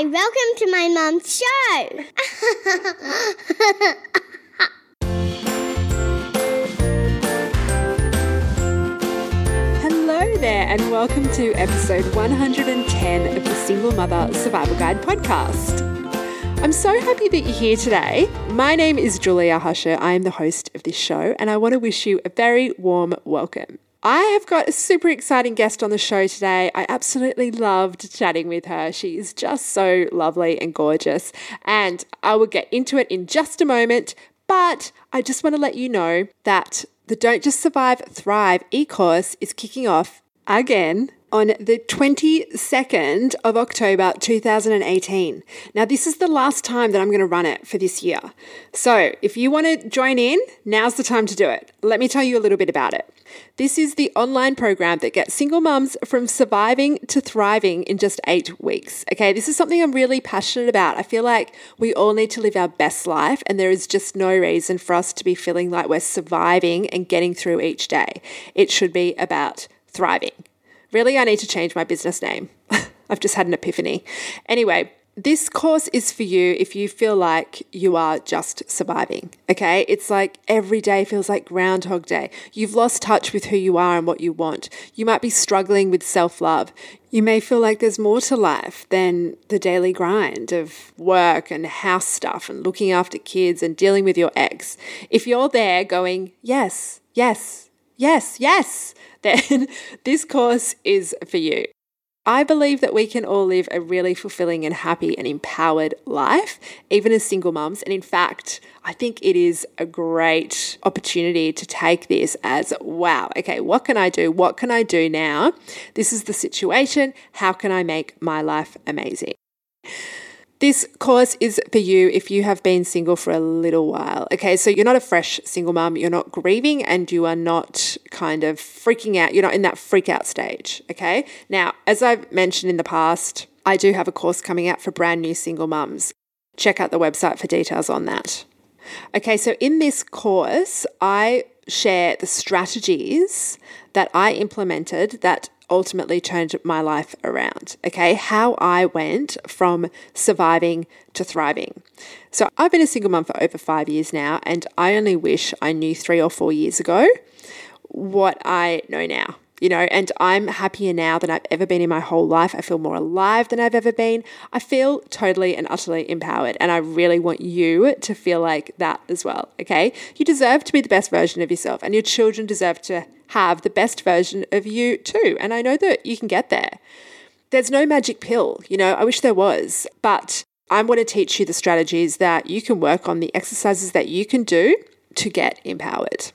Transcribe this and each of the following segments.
Hi, welcome to my mom's show. Hello there, and welcome to episode 110 of the Single Mother Survival Guide podcast. I'm so happy that you're here today. My name is Julia Hasche. I am the host of this show, and I want to wish you a very warm welcome. I have got a super exciting guest on the show today. I absolutely loved chatting with her. She is just so lovely and gorgeous. And I will get into it in just a moment. But I just want to let you know that the Don't Just Survive, Thrive e course is kicking off again on the 22nd of October 2018. Now, this is the last time that I'm going to run it for this year. So, if you want to join in, now's the time to do it. Let me tell you a little bit about it. This is the online program that gets single mums from surviving to thriving in just eight weeks. Okay, this is something I'm really passionate about. I feel like we all need to live our best life, and there is just no reason for us to be feeling like we're surviving and getting through each day. It should be about thriving. Really, I need to change my business name. I've just had an epiphany. Anyway, this course is for you if you feel like you are just surviving. Okay. It's like every day feels like Groundhog Day. You've lost touch with who you are and what you want. You might be struggling with self love. You may feel like there's more to life than the daily grind of work and house stuff and looking after kids and dealing with your ex. If you're there going, yes, yes, yes, yes, then this course is for you. I believe that we can all live a really fulfilling and happy and empowered life, even as single mums. And in fact, I think it is a great opportunity to take this as wow, okay, what can I do? What can I do now? This is the situation. How can I make my life amazing? This course is for you if you have been single for a little while. Okay, so you're not a fresh single mum, you're not grieving, and you are not kind of freaking out. You're not in that freak out stage. Okay, now, as I've mentioned in the past, I do have a course coming out for brand new single mums. Check out the website for details on that. Okay, so in this course, I share the strategies that I implemented that ultimately turned my life around. Okay, how I went from surviving to thriving. So I've been a single mom for over five years now, and I only wish I knew three or four years ago what I know now. You know, and I'm happier now than I've ever been in my whole life. I feel more alive than I've ever been. I feel totally and utterly empowered. And I really want you to feel like that as well. Okay. You deserve to be the best version of yourself, and your children deserve to have the best version of you too. And I know that you can get there. There's no magic pill, you know, I wish there was, but I'm going to teach you the strategies that you can work on, the exercises that you can do to get empowered.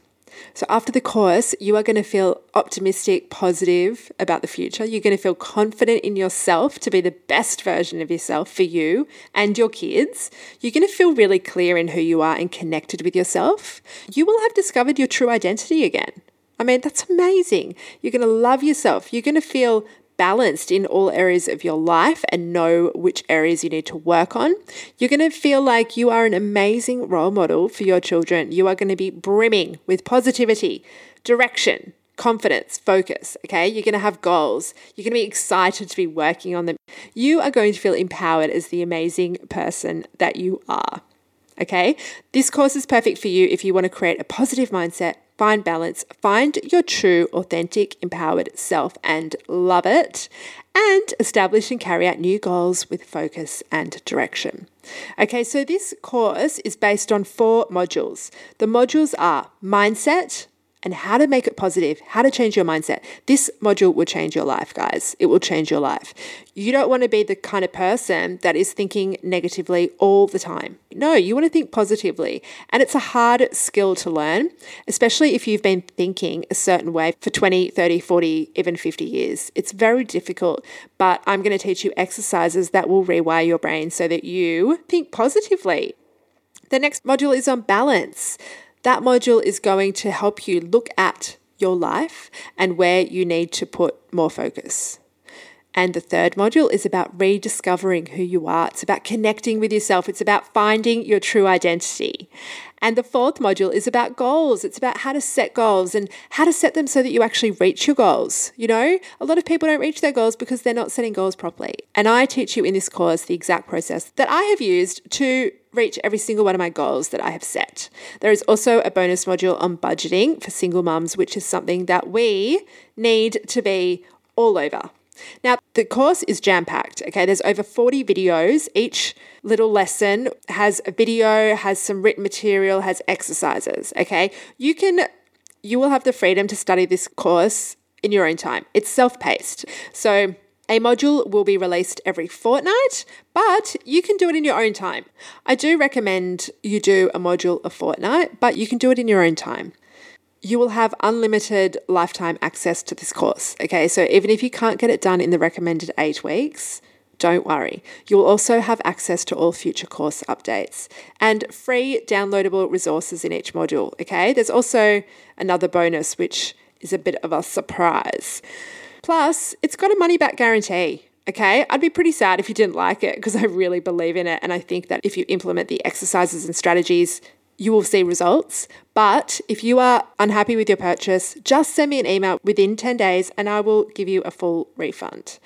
So, after the course, you are going to feel optimistic, positive about the future. You're going to feel confident in yourself to be the best version of yourself for you and your kids. You're going to feel really clear in who you are and connected with yourself. You will have discovered your true identity again. I mean, that's amazing. You're going to love yourself. You're going to feel balanced in all areas of your life and know which areas you need to work on. You're going to feel like you are an amazing role model for your children. You are going to be brimming with positivity, direction, confidence, focus. Okay. You're going to have goals. You're going to be excited to be working on them. You are going to feel empowered as the amazing person that you are. Okay. This course is perfect for you if you want to create a positive mindset find balance, find your true, authentic, empowered self and love it, and establish and carry out new goals with focus and direction. Okay, so this course is based on four modules. The modules are mindset, and how to make it positive, how to change your mindset. This module will change your life, guys. It will change your life. You don't want to be the kind of person that is thinking negatively all the time. No, you want to think positively. And it's a hard skill to learn, especially if you've been thinking a certain way for 20, 30, 40, even 50 years. It's very difficult, but I'm going to teach you exercises that will rewire your brain so that you think positively. The next module is on balance. That module is going to help you look at your life and where you need to put more focus. And the third module is about rediscovering who you are. It's about connecting with yourself. It's about finding your true identity. And the fourth module is about goals. It's about how to set goals and how to set them so that you actually reach your goals. You know, a lot of people don't reach their goals because they're not setting goals properly. And I teach you in this course the exact process that I have used to reach every single one of my goals that I have set. There is also a bonus module on budgeting for single mums, which is something that we need to be all over. Now, the course is jam packed. Okay, there's over 40 videos. Each little lesson has a video, has some written material, has exercises. Okay, you can, you will have the freedom to study this course in your own time. It's self paced. So, a module will be released every fortnight, but you can do it in your own time. I do recommend you do a module a fortnight, but you can do it in your own time you will have unlimited lifetime access to this course. Okay, so even if you can't get it done in the recommended eight weeks, don't worry. You'll also have access to all future course updates and free downloadable resources in each module. Okay, there's also another bonus, which is a bit of a surprise. Plus, it's got a money back guarantee. Okay, I'd be pretty sad if you didn't like it because I really believe in it. And I think that if you implement the exercises and strategies you will see results. But if you are unhappy with your purchase, just send me an email within 10 days and I will give you a full refund.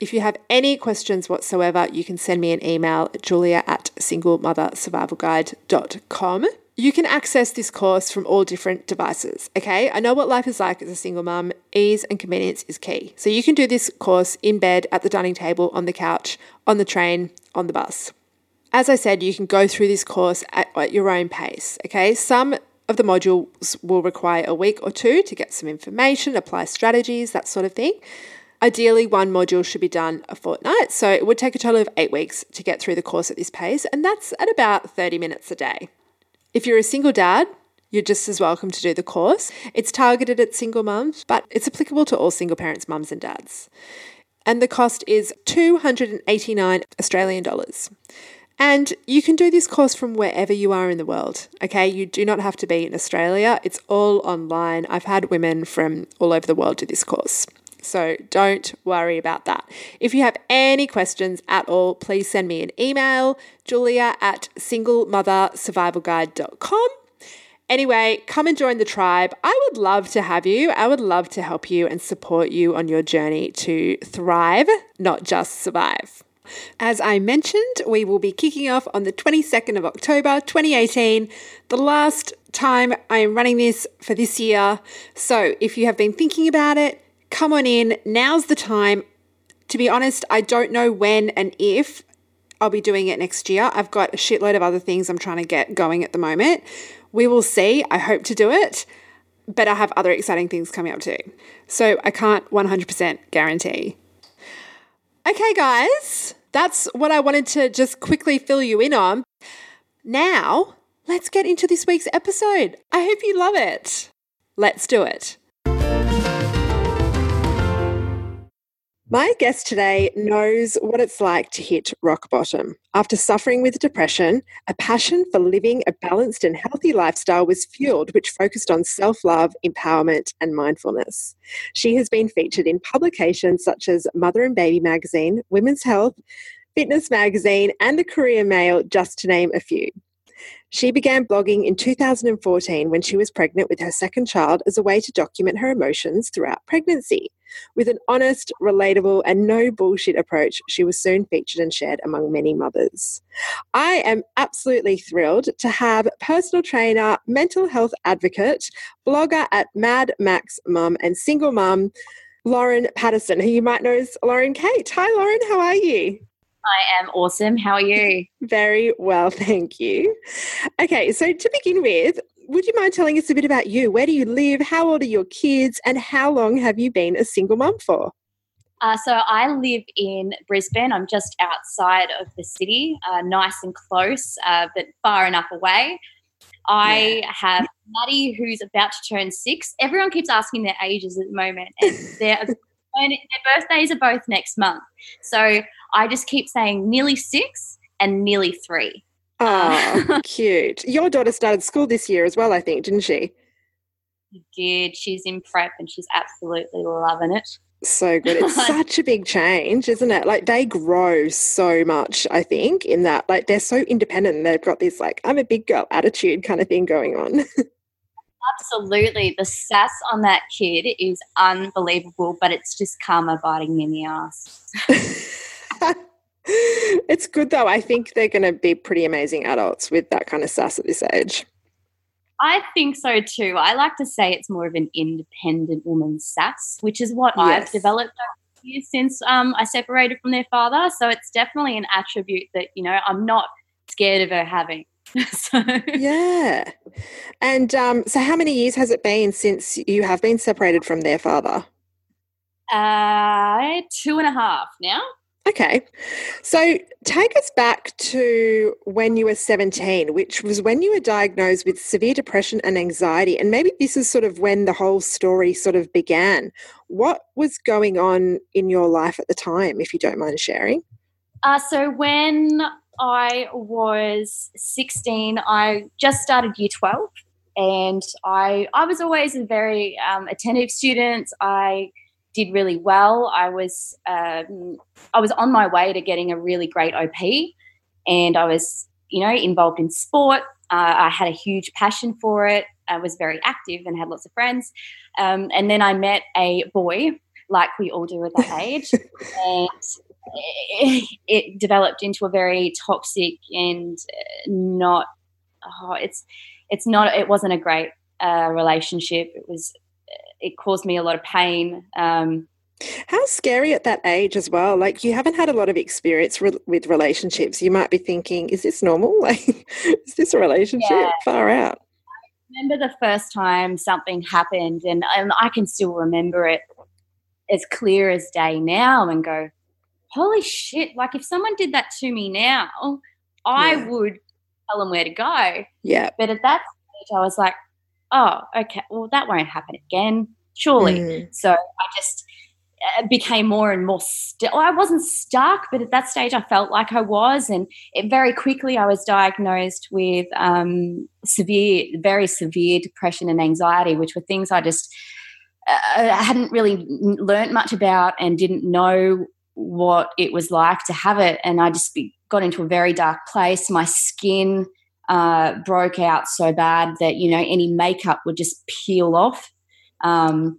If you have any questions whatsoever, you can send me an email, julia at singlemothersurvivalguide.com. You can access this course from all different devices. Okay, I know what life is like as a single mum. Ease and convenience is key. So you can do this course in bed, at the dining table, on the couch, on the train, on the bus. As I said, you can go through this course at, at your own pace. Okay, some of the modules will require a week or two to get some information, apply strategies, that sort of thing. Ideally, one module should be done a fortnight, so it would take a total of eight weeks to get through the course at this pace, and that's at about 30 minutes a day. If you're a single dad, you're just as welcome to do the course. It's targeted at single mums, but it's applicable to all single parents, mums, and dads. And the cost is 289 Australian dollars. And you can do this course from wherever you are in the world. Okay, you do not have to be in Australia, it's all online. I've had women from all over the world do this course. So don't worry about that. If you have any questions at all, please send me an email, julia at singlemothersurvivalguide.com. Anyway, come and join the tribe. I would love to have you. I would love to help you and support you on your journey to thrive, not just survive. As I mentioned, we will be kicking off on the 22nd of October 2018, the last time I am running this for this year. So if you have been thinking about it, come on in. Now's the time. To be honest, I don't know when and if I'll be doing it next year. I've got a shitload of other things I'm trying to get going at the moment. We will see. I hope to do it, but I have other exciting things coming up too. So I can't 100% guarantee. Okay, guys, that's what I wanted to just quickly fill you in on. Now, let's get into this week's episode. I hope you love it. Let's do it. My guest today knows what it's like to hit rock bottom. After suffering with depression, a passion for living a balanced and healthy lifestyle was fueled, which focused on self love, empowerment, and mindfulness. She has been featured in publications such as Mother and Baby magazine, Women's Health, Fitness magazine, and the Courier Mail, just to name a few. She began blogging in 2014 when she was pregnant with her second child as a way to document her emotions throughout pregnancy. With an honest, relatable, and no bullshit approach, she was soon featured and shared among many mothers. I am absolutely thrilled to have personal trainer, mental health advocate, blogger at Mad Max Mum, and single mum, Lauren Patterson, who you might know as Lauren Kate. Hi, Lauren, how are you? I am awesome. How are you? Very well, thank you. Okay, so to begin with, would you mind telling us a bit about you? Where do you live? How old are your kids? And how long have you been a single mum for? Uh, so I live in Brisbane. I'm just outside of the city, uh, nice and close, uh, but far enough away. I yeah. have Maddie, who's about to turn six. Everyone keeps asking their ages at the moment, and their, their birthdays are both next month. So I just keep saying nearly six and nearly three. Oh, cute. Your daughter started school this year as well, I think, didn't she? She did. She's in prep and she's absolutely loving it. So good. It's such a big change, isn't it? Like they grow so much, I think, in that. Like they're so independent and they've got this like, I'm a big girl attitude kind of thing going on. Absolutely. The sass on that kid is unbelievable, but it's just karma biting me in the ass. it's good though. I think they're going to be pretty amazing adults with that kind of sass at this age. I think so too. I like to say it's more of an independent woman's sass, which is what yes. I've developed years since um, I separated from their father. So it's definitely an attribute that, you know, I'm not scared of her having. so. Yeah. And um, so, how many years has it been since you have been separated from their father? Uh, two and a half now. Okay. So take us back to when you were 17, which was when you were diagnosed with severe depression and anxiety. And maybe this is sort of when the whole story sort of began. What was going on in your life at the time, if you don't mind sharing? Uh, so when I was 16, I just started year 12. And I, I was always a very um, attentive student. I did really well. I was um, I was on my way to getting a really great OP, and I was you know involved in sport. Uh, I had a huge passion for it. I was very active and had lots of friends. Um, and then I met a boy, like we all do at that age, and it, developed into a very toxic and not. Oh, it's it's not. It wasn't a great uh, relationship. It was it caused me a lot of pain. Um, how scary at that age as well. Like you haven't had a lot of experience re- with relationships. You might be thinking, is this normal? Like, is this a relationship? Yeah. Far out. I remember the first time something happened, and, and I can still remember it as clear as day now and go, holy shit. Like, if someone did that to me now, I yeah. would tell them where to go. Yeah. But at that stage, I was like, oh, okay, well, that won't happen again, surely. Mm. So I just uh, became more and more st- well, I wasn't stuck, but at that stage I felt like I was. And it, very quickly I was diagnosed with um, severe, very severe depression and anxiety, which were things I just uh, hadn't really learnt much about and didn't know what it was like to have it. And I just got into a very dark place. My skin uh, broke out so bad that you know any makeup would just peel off. Um,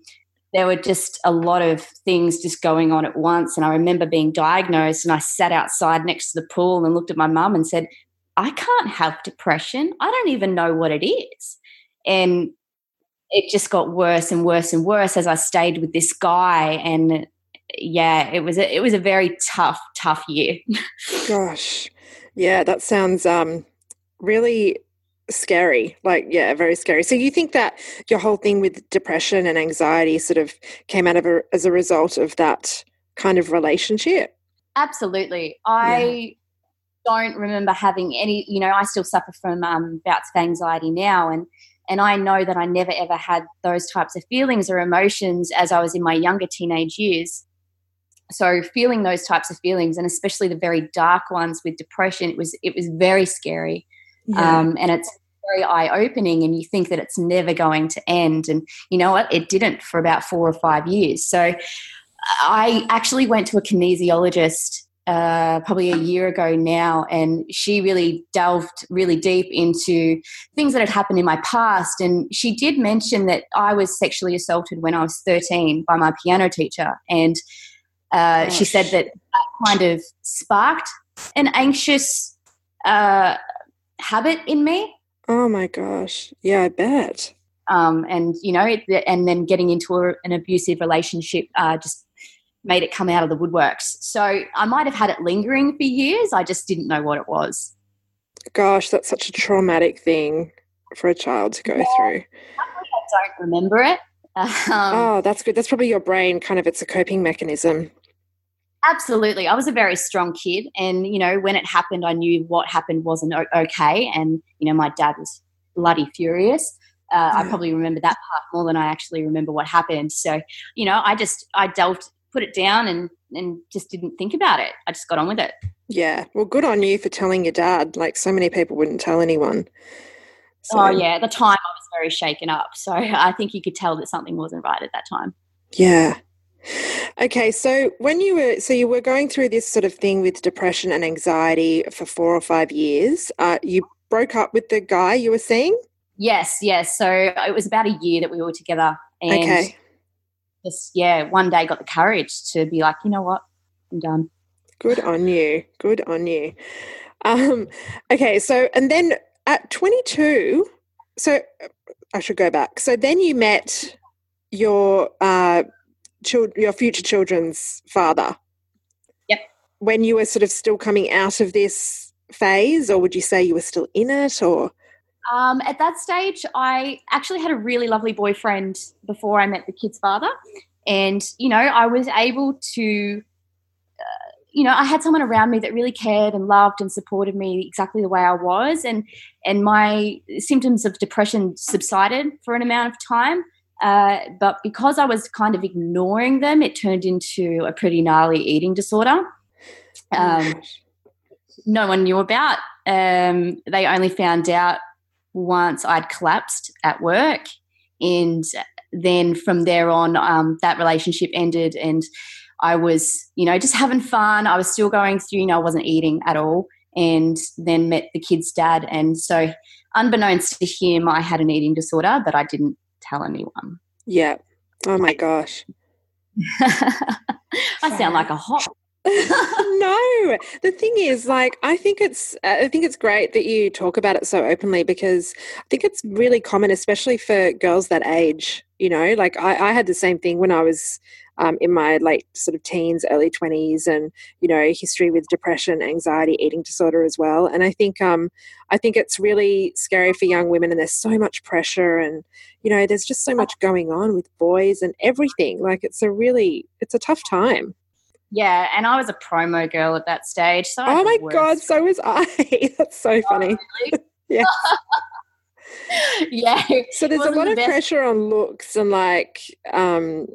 there were just a lot of things just going on at once, and I remember being diagnosed, and I sat outside next to the pool and looked at my mum and said, "I can't have depression. I don't even know what it is," and it just got worse and worse and worse as I stayed with this guy and yeah it was a, it was a very tough tough year. Gosh. Yeah that sounds um really scary. Like yeah very scary. So you think that your whole thing with depression and anxiety sort of came out of a, as a result of that kind of relationship? Absolutely. I yeah. don't remember having any you know i still suffer from um, bouts of anxiety now and and i know that i never ever had those types of feelings or emotions as i was in my younger teenage years so feeling those types of feelings and especially the very dark ones with depression it was it was very scary yeah. um, and it's very eye opening and you think that it's never going to end and you know what it didn't for about four or five years so i actually went to a kinesiologist uh, probably a year ago now, and she really delved really deep into things that had happened in my past. And she did mention that I was sexually assaulted when I was 13 by my piano teacher. And uh, she said that that kind of sparked an anxious uh, habit in me. Oh my gosh. Yeah, I bet. Um, and, you know, and then getting into a, an abusive relationship uh, just made it come out of the woodworks. So I might have had it lingering for years. I just didn't know what it was. Gosh, that's such a traumatic thing for a child to go yeah, through. I don't remember it. Um, oh, that's good. That's probably your brain kind of, it's a coping mechanism. Absolutely. I was a very strong kid. And, you know, when it happened, I knew what happened wasn't okay. And, you know, my dad was bloody furious. Uh, I probably remember that part more than I actually remember what happened. So, you know, I just, I delved, put it down and, and just didn't think about it. I just got on with it. Yeah. Well, good on you for telling your dad. Like so many people wouldn't tell anyone. So. Oh, yeah. At the time, I was very shaken up. So I think you could tell that something wasn't right at that time. Yeah. Okay, so when you were so you were going through this sort of thing with depression and anxiety for four or five years, uh, you broke up with the guy you were seeing. Yes, yes. So it was about a year that we were together, and Okay, just yeah, one day got the courage to be like, you know what, I'm done. good on you. Good on you. Um, okay, so and then at twenty two, so I should go back. So then you met your uh, child, your future children's father. Yep. When you were sort of still coming out of this phase, or would you say you were still in it, or Um, at that stage, I actually had a really lovely boyfriend before I met the kid's father. And, you know, I was able to, uh, you know, I had someone around me that really cared and loved and supported me exactly the way I was. And, and my symptoms of depression subsided for an amount of time. Uh, but because I was kind of ignoring them, it turned into a pretty gnarly eating disorder. Um, no one knew about. Um, they only found out once I'd collapsed at work. And then from there on, um, that relationship ended. And I was, you know, just having fun. I was still going through, you know, I wasn't eating at all. And then met the kid's dad. And so, unbeknownst to him, I had an eating disorder, but I didn't tell anyone. yeah? Oh my gosh. I sound like a hot. no the thing is like i think it's i think it's great that you talk about it so openly because i think it's really common especially for girls that age you know like i, I had the same thing when i was um, in my late sort of teens early 20s and you know history with depression anxiety eating disorder as well and i think um i think it's really scary for young women and there's so much pressure and you know there's just so much going on with boys and everything like it's a really it's a tough time Yeah, and I was a promo girl at that stage. So Oh my god, so was I. That's so funny. Yeah. yeah. So there's a lot of best. pressure on looks and like um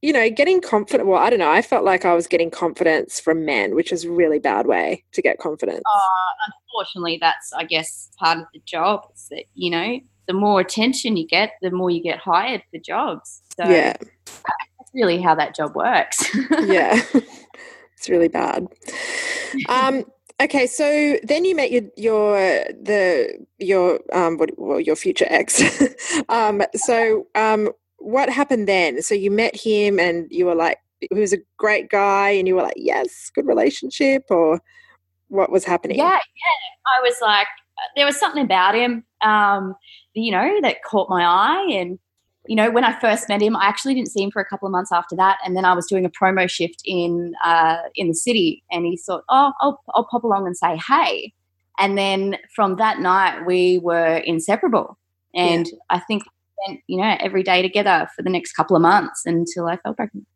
you know, getting confident. Well, I don't know. I felt like I was getting confidence from men, which is a really bad way to get confidence. Uh, unfortunately, that's I guess part of the job. Is that you know, the more attention you get, the more you get hired for jobs. So yeah, that's really how that job works. yeah. it's really bad. Um okay, so then you met your your the your um what well your future ex. um so um what happened then? So you met him and you were like he was a great guy and you were like, yes, good relationship or what was happening? yeah, yeah. I was like, there was something about him, um, you know, that caught my eye. And, you know, when I first met him, I actually didn't see him for a couple of months after that. And then I was doing a promo shift in uh, in the city, and he thought, oh, I'll, I'll pop along and say hey. And then from that night, we were inseparable. And I think spent, you know, every day together for the next couple of months until I fell pregnant.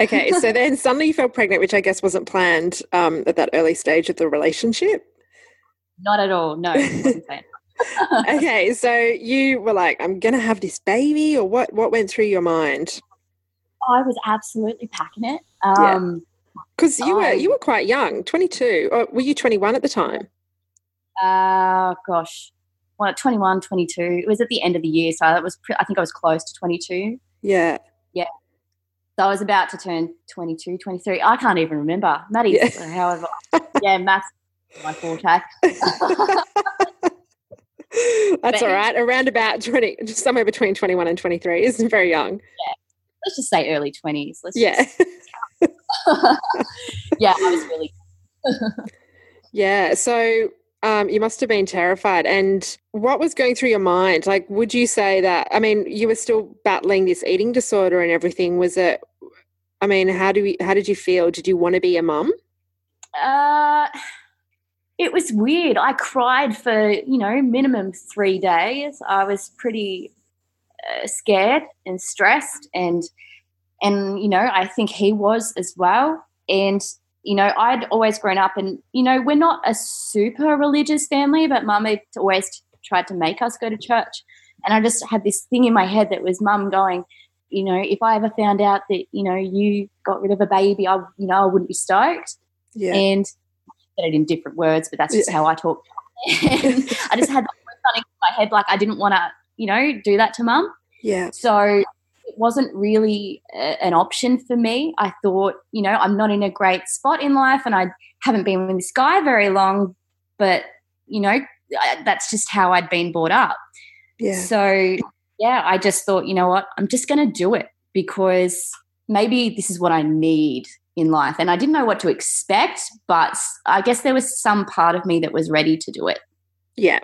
Okay, so then suddenly you fell pregnant, which I guess wasn't planned um, at that early stage of the relationship. Not at all. No. it wasn't planned. okay, so you were like, I'm gonna have this baby, or what? What went through your mind? I was absolutely packing it. Yeah. Um, Because you were you were quite young, 22, or were you 21 at the time? Uh, gosh, well, 21, 22. It was at the end of the year, so that was. Pre- I think I was close to 22. Yeah, Yeah. So I was about to turn 22, 23. I can't even remember. Maddie's, Yeah. however, yeah, maths my forte. that's But- all right. Around about 20, just somewhere between 21 and 23 isn't very young. Yeah. Let's just say early 20s. Let's Yeah, just- yeah, I was really. yeah. So um, you must have been terrified. And what was going through your mind? Like, would you say that? I mean, you were still battling this eating disorder and everything. Was it? I mean, how do we, how did you feel? Did you want to be a mum? Uh, it was weird. I cried for, you know, minimum three days. I was pretty uh, scared and stressed and and you know i think he was as well and you know i'd always grown up and you know we're not a super religious family but mum had always tried to make us go to church and i just had this thing in my head that was mum going you know if i ever found out that you know you got rid of a baby i you know i wouldn't be stoked Yeah. and I said it in different words, but that's just Yeah. how I talk. I just had that in my head, like I didn't want to, you know, do that to mum. yeah. So it wasn't really a, an option for me. I thought, you know, I'm not in a great spot in life and I haven't been with this guy very long, but, you know, that's just how I'd been brought up. Yeah. So, yeah, I just thought, you know what, I'm just going to do it because maybe this is what I need in life. And I didn't know what to expect, but I guess there was some part of me that was ready to do it. Yeah.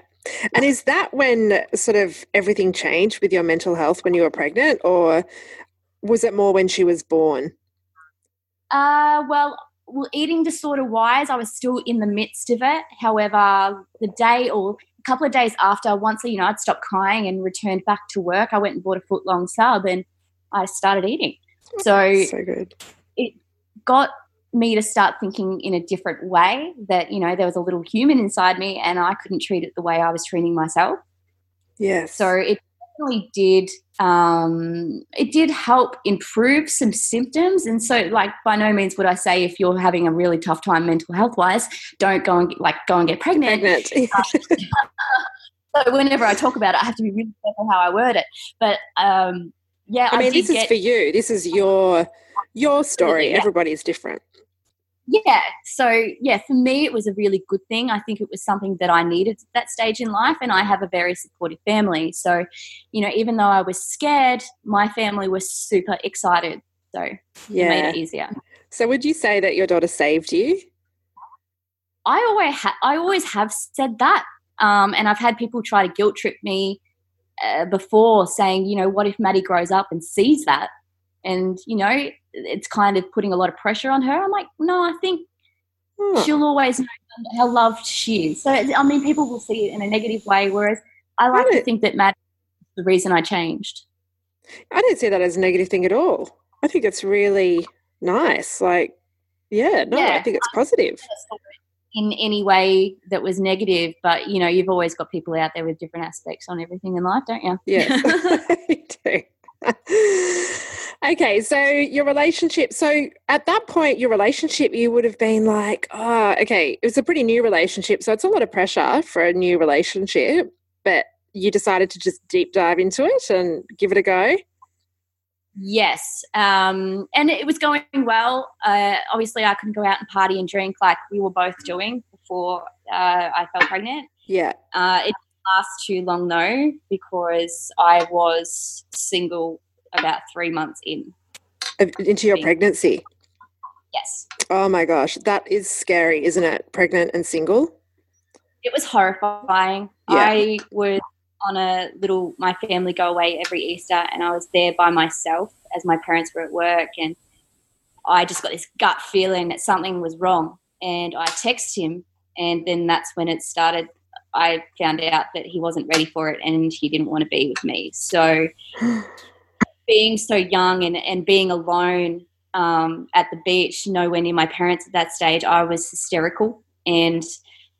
And is that when sort of everything changed with your mental health when you were pregnant, or was it more when she was born? Uh, well, well, eating disorder wise, I was still in the midst of it. However, the day or a couple of days after, once you know I'd stopped crying and returned back to work, I went and bought a foot long sub and I started eating. So, so good. It got me to start thinking in a different way that you know there was a little human inside me and i couldn't treat it the way i was treating myself. Yeah so it definitely did um, it did help improve some symptoms. And so like by no means would i say if you're having a really tough time mental health wise don't go and get, like go and get pregnant, pregnant. so whenever i talk about it i have to be really careful how i word it. But um, yeah i mean I this is for you. This is your your story. Yeah. everybody's different yeah so yeah for me it was a really good thing. I think it was something that i needed at that stage in life and i have a very supportive family. So you know even though i was scared my family was super excited. So yeah. it made it easier. So would you say that your daughter saved you? I always ha- i always have said that um, and i've had people try to guilt trip me uh, before saying you know what if maddie grows up and sees that and you know it's kind of putting a lot of pressure on her i'm like no i think Hmm. she'll always know how loved she is so i mean people will see it in a negative way whereas i like to think that matt the reason i changed I don't see that as a negative thing at all. I think it's really nice. Like, yeah, no, I think it's positive. in any way that was negative but you know you've always got people out there with different aspects on everything in life don't you Yes, you do. okay, so your relationship. So at that point, your relationship, you would have been like, oh, okay, it was a pretty new relationship. So it's a lot of pressure for a new relationship, but you decided to just deep dive into it and give it a go. Yes, um, and it was going well. Uh, obviously, I couldn't go out and party and drink like we were both doing before uh, I fell pregnant. Yeah. Uh, it didn't last too long though because I was single about three months in. Into your pregnancy. Yes, Oh my gosh, that is scary, isn't it? Pregnant and single. it was horrifying. Yeah. I was on a little my family go away every Easter, and I was there by myself as my parents were at work, and I just got this gut feeling that something was wrong, and I texted him, and then that's when it started. I found out that he wasn't ready for it, and he didn't want to be with me. So, being so young and and being alone um, at the beach, nowhere near my parents at that stage, I was hysterical, and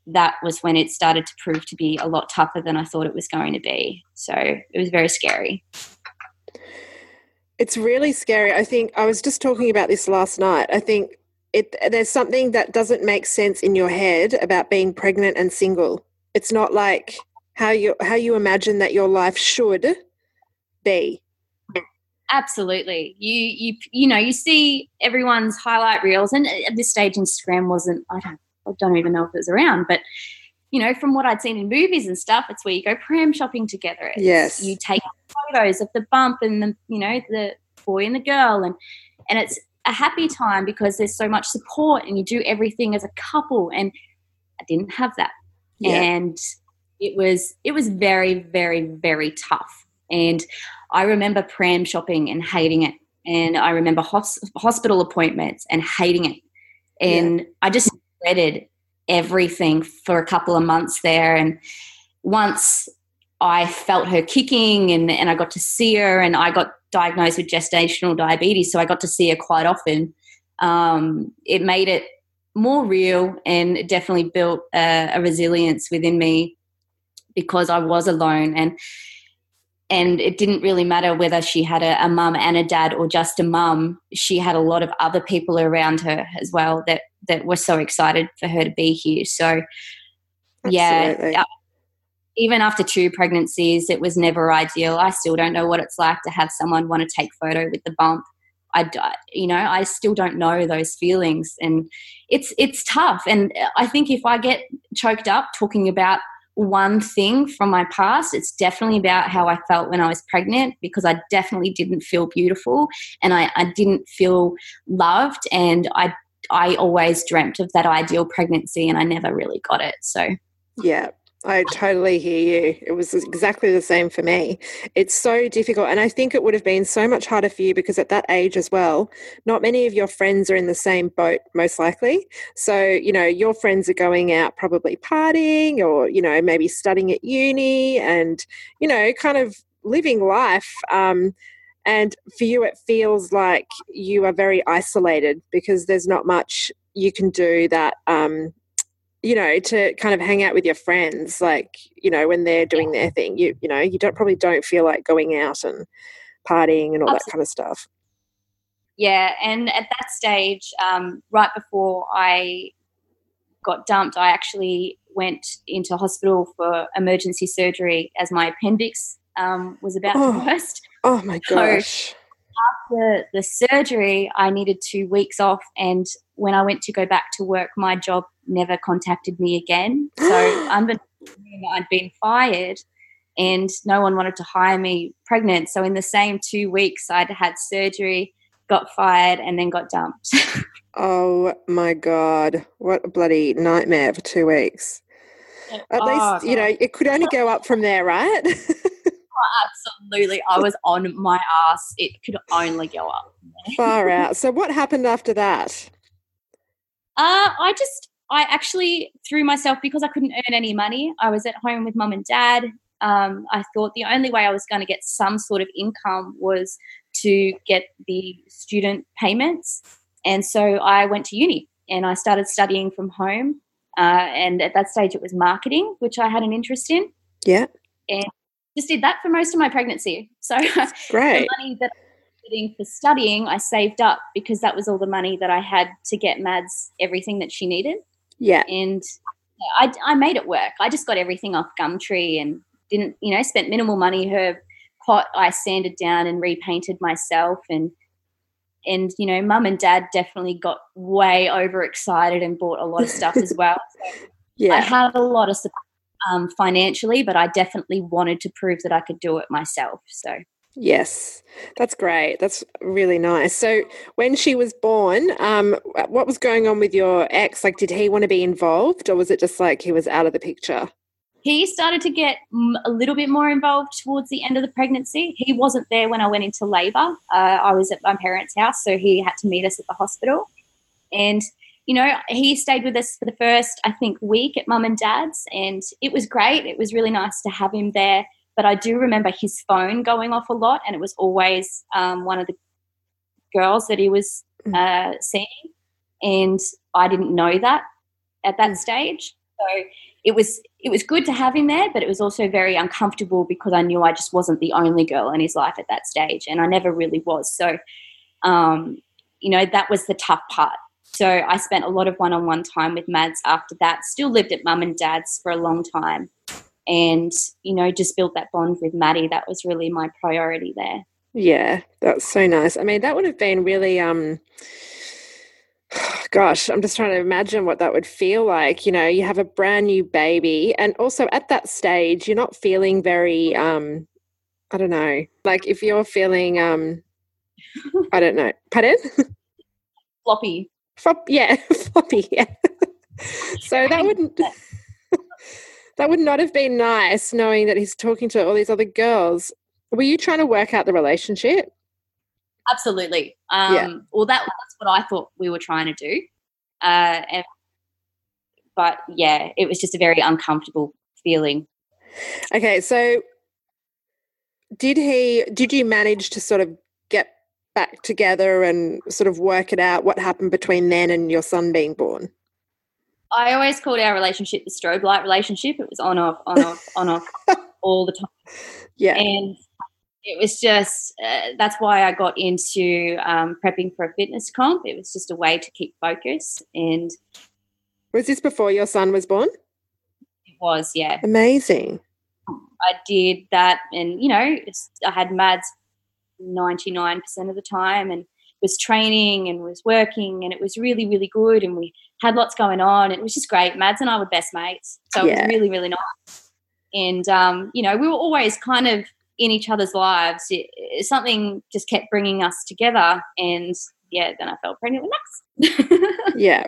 that was when it started to prove to be a lot tougher than I thought it was going to be. So it was very scary. It's really scary. I think I was just talking about this last night. I think it there's something that doesn't make sense in your head about being pregnant and single. It's not like how you how you imagine that your life should be. Absolutely. You you you know, you see everyone's highlight reels and at this stage Instagram wasn't I don't I don't even know if it was around, but you know, from what I'd seen in movies and stuff, it's where you go pram shopping together. It's, Yes. You take photos of the bump and the you know, the boy and the girl and and it's a happy time because there's so much support and you do everything as a couple and I didn't have that. Yeah. and it was it was very very very tough and i remember pram shopping and hating it. And i remember hos- hospital appointments and hating it. And i just dreaded everything for a couple of months there. And once i felt her kicking and, and i got to see her and i got diagnosed with gestational diabetes so i got to see her quite often um, it made it more real and it definitely built a, a resilience within me because I was alone. And and it didn't really matter whether she had a, a mum and a dad or just a mum. She had a lot of other people around her as well that that were so excited for her to be here. So Absolutely. yeah, even after two pregnancies, it was never ideal. I still don't know what it's like to have someone want to take photo with the bump. I, you know, I still don't know those feelings, and it's it's tough. And uh, I think if I get choked up talking about one thing from my past, it's definitely about how I felt when I was pregnant because I definitely didn't feel beautiful, and I, I didn't feel loved, and I I always dreamt of that ideal pregnancy, and I never really got it. So yeah, I totally hear you. It was exactly the same for me. It's so difficult. And I think it would have been so much harder for you because at that age as well, not many of your friends are in the same boat, most likely. So, you know, your friends are going out probably partying or, you know, maybe studying at uni and, you know, kind of living life. Um, and for you, it feels like you are very isolated because there's not much you can do that um, you know to kind of hang out with your friends like you know when they're doing their thing you you know you don't probably don't feel like going out and partying and all Absolutely. that kind of stuff yeah and at that stage um, right before i got dumped i actually went into hospital for emergency surgery as my appendix um, was about oh. to burst oh my gosh so, after the surgery, I needed two weeks off. And when I went to go back to work, my job never contacted me again. So I'd been fired and no one wanted to hire me pregnant. So in the same two weeks, I'd had surgery, got fired, and then got dumped. oh my God. What a bloody nightmare for two weeks. At oh, least, you know, it could only go up from there, right? absolutely. I was on my ass. It could only go up. Far out. So what happened after that? Uh, I just, I actually threw myself because I couldn't earn any money. I was at home with mum and dad. Um, I thought the only way I was going to get some sort of income was to get the student payments. And so I went to uni and I started studying from home. Uh, and at that stage, it was marketing, which I had an interest in. Yeah. And just did that for most of my pregnancy. So great. the money that I was getting for studying, I saved up because that was all the money that I had to get Mads everything that she needed. Yeah. And I, I made it work. I just got everything off Gumtree and didn't, you know, spent minimal money. Her cot I sanded down and repainted myself and and you know, mum and dad definitely got way overexcited and bought a lot of stuff as well. So yeah. I had a lot of support um, financially, but I definitely wanted to prove that I could do it myself. So. Yes, that's great. That's really nice. So, when she was born, um, what was going on with your ex? Like, did he want to be involved, or was it just like he was out of the picture? He started to get a little bit more involved towards the end of the pregnancy. He wasn't there when I went into labour. Uh, I was at my parents' house, so he had to meet us at the hospital. And you know, he stayed with us for the first, I think, week at mum and dad's, and it was great. It was really nice to have him there. But I do remember his phone going off a lot, and it was always um, one of the girls that he was mm. uh, seeing, and I didn't know that at that mm. stage. So it was it was good to have him there, but it was also very uncomfortable because I knew I just wasn't the only girl in his life at that stage, and I never really was. So, um, you know, that was the tough part so I spent a lot of one on one time with Mads after that. Still lived at mum and dad's for a long time. And, you know, just built that bond with Maddie. That was really my priority there. Yeah, that's so nice. I mean, that would have been really um gosh, I'm just trying to imagine what that would feel like. You know, you have a brand new baby and also at that stage you're not feeling very um I don't know. Like if you're feeling um I don't know. Pardon? Floppy. Flop, yeah, floppy. Yeah. so that wouldn't that would not have been nice, knowing that he's talking to all these other girls. Were you trying to work out the relationship? Absolutely. Um, yeah. Well, that, that's what I thought we were trying to do. Uh, and, but yeah, it was just a very uncomfortable feeling. Okay, so did he? Did you manage to sort of back together and sort of work it out what happened between then and your son being born? I always called our relationship the strobe light relationship. It was on off, on off, on off all the time. Yeah. And it was just uh, that's why I got into um, prepping for a fitness comp. It was just a way to keep focus. And was this before your son was born? It was, yeah. Amazing. I did that, and you know, I had Mads ninety nine percent of the time, and was training and was working, and it was really really good, and we had lots going on, and it was just great. Mads and I were best mates, so yeah. it was really really nice. And um, you know, we were always kind of in each other's lives. It, it, something just kept bringing us together, and yeah, then I fell pregnant with Max. yeah.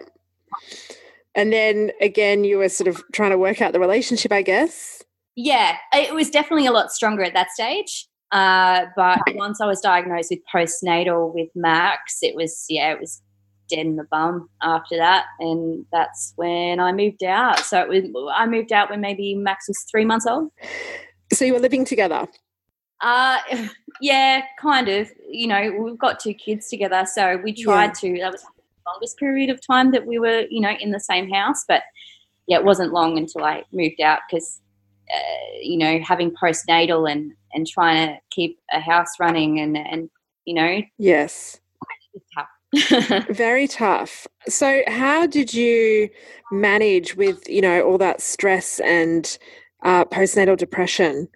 And then again, you were sort of trying to work out the relationship, I guess. Yeah, it was definitely a lot stronger at that stage. Uh, but once I was diagnosed with postnatal with Max, it was yeah, it was dead in the bum after that, and that's when I moved out. So it was I moved out when maybe Max was three months old. So you were living together. Uh, yeah, kind of. You know, we've got two kids together, so we tried yeah. to. That was the longest period of time that we were, you know, in the same house. But yeah, it wasn't long until I moved out because, uh, you know, having postnatal and and trying to keep a house running and and you know, yes, Very tough. So, how did you manage with you know all that stress and uh, postnatal depression?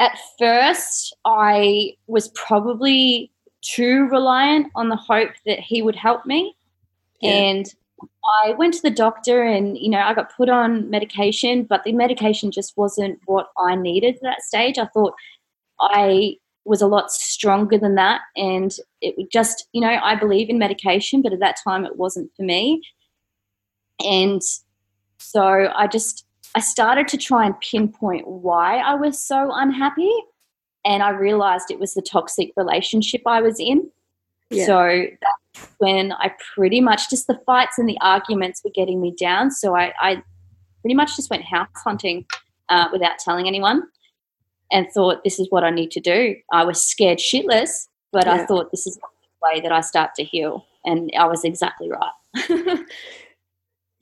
at first, I was probably too reliant on the hope that he would help me. Yeah. And I went to the doctor and, you know, I got put on medication, but the medication just wasn't what I needed at that stage. I thought I was a lot stronger than that. And it just, you know, I believe in medication, but at that time it wasn't for me. And so I just I started to try and pinpoint why I was so unhappy. And I realized it was the toxic relationship I was in. Yeah. So that's when I pretty much just the fights and the arguments were getting me down. So I, I pretty much just went house hunting uh, without telling anyone and thought, this is what I need to do. I was scared shitless, but yeah. I thought this is the way that I start to heal. And I was exactly right.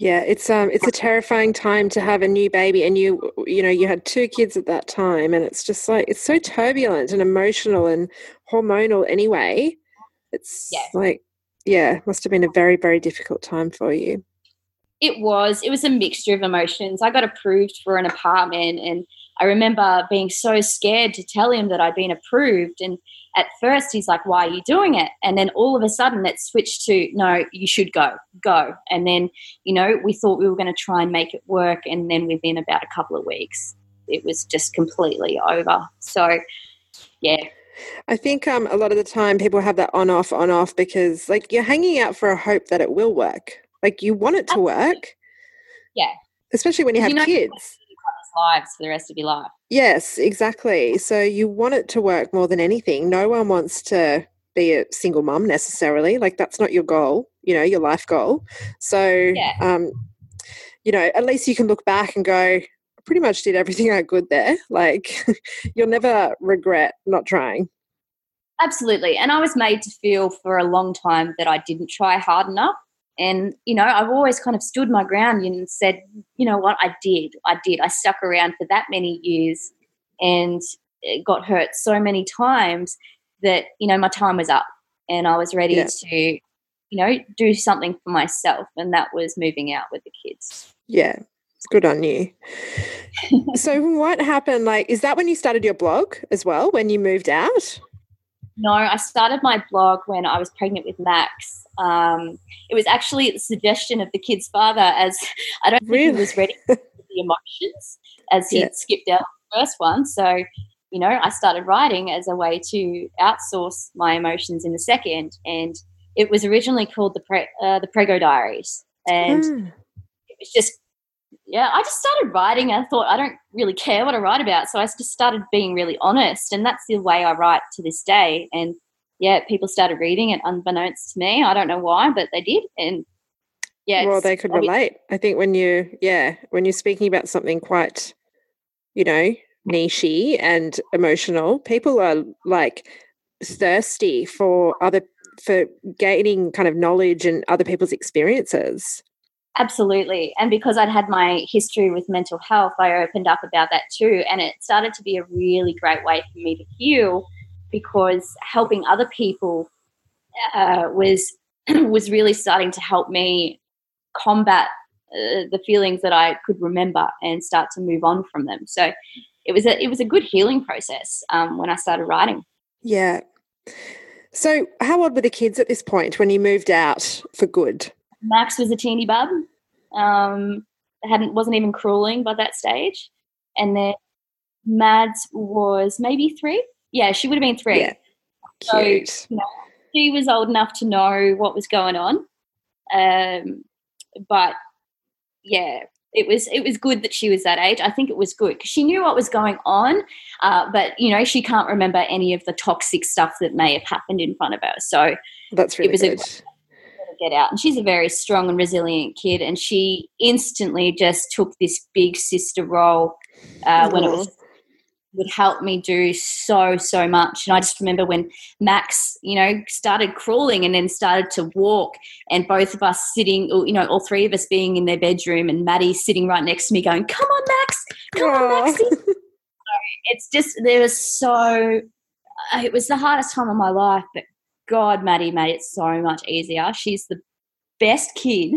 Yeah, it's um it's a terrifying time to have a new baby and you you know you had two kids at that time and it's just like it's so turbulent and emotional and hormonal anyway. It's yeah. like yeah, must have been a very very difficult time for you. It was. It was a mixture of emotions. I got approved for an apartment and I remember being so scared to tell him that I'd been approved and at first he's like, Why are you doing it? And then all of a sudden it switched to, No, you should go, go. And then, you know, we thought we were going to try and make it work. And then within about a couple of weeks, it was just completely over. So, yeah. I think um, a lot of the time people have that on off, on off because, like, you're hanging out for a hope that it will work. Like, you want it to work. Yeah. Especially when you have you know, kids lives for the rest of your life. Yes, exactly. So you want it to work more than anything. No one wants to be a single mum necessarily. Like that's not your goal, you know, your life goal. So, yeah. um, you know, at least you can look back and go, pretty much did everything I could there. Like you'll never regret not trying. Absolutely. And I was made to feel for a long time that I didn't try hard enough. And, you know, I've always kind of stood my ground and said, you know what, I did. I did. I stuck around for that many years and got hurt so many times that, you know, my time was up and I was ready yeah. to, you know, do something for myself. And that was moving out with the kids. Yeah. Good on you. so what happened? Like, is that when you started your blog as well, when you moved out? No, I started my blog when I was pregnant with Max. Um, it was actually the suggestion of the kid's father, as I don't really? think he was ready for the emotions, as he yeah. skipped out the first one. So, you know, I started writing as a way to outsource my emotions in the second, and it was originally called the Pre- uh, the Prego Diaries, and mm. it was just yeah, I just started writing. I thought I don't really care what I write about, so I just started being really honest, and that's the way I write to this day. And yeah, people started reading it unbeknownst to me. I don't know why, but they did, and yeah. Well, they could relate. I think when you yeah when you're speaking about something quite, you know, nichey and emotional, people are like thirsty for other for gaining kind of knowledge and other people's experiences. Absolutely. And because I'd had my history with mental health, I opened up about that too. And it started to be a really great way for me to heal because helping other people uh, was was really starting to help me combat uh, the feelings that I could remember and start to move on from them. So it was a it was a good healing process um, when I started writing. Yeah. So, how old were the kids at this point when you moved out for good? Max was a teeny bub. Um, hadn't wasn't even crawling by that stage, and then Mads was maybe three. Yeah, she would have been three. Yeah. Cute. You know, she was old enough to know what was going on. Um, but yeah, it was it was good that she was that age. I think it was good because she knew what was going on, uh, but you know she can't remember any of the toxic stuff that may have happened in front of her. So that's really it was good. A, get out, and she's a very strong and resilient kid, and she instantly just took this big sister role uh, when it was would help me do so so much. And i just remember when max you know started crawling and then started to walk and both of us sitting you know all three of us being in their bedroom and maddie sitting right next to me going come on max! Come Aww. on maxie! It's just there was so uh, it was the hardest time of my life but god maddie made it so much easier she's the best kid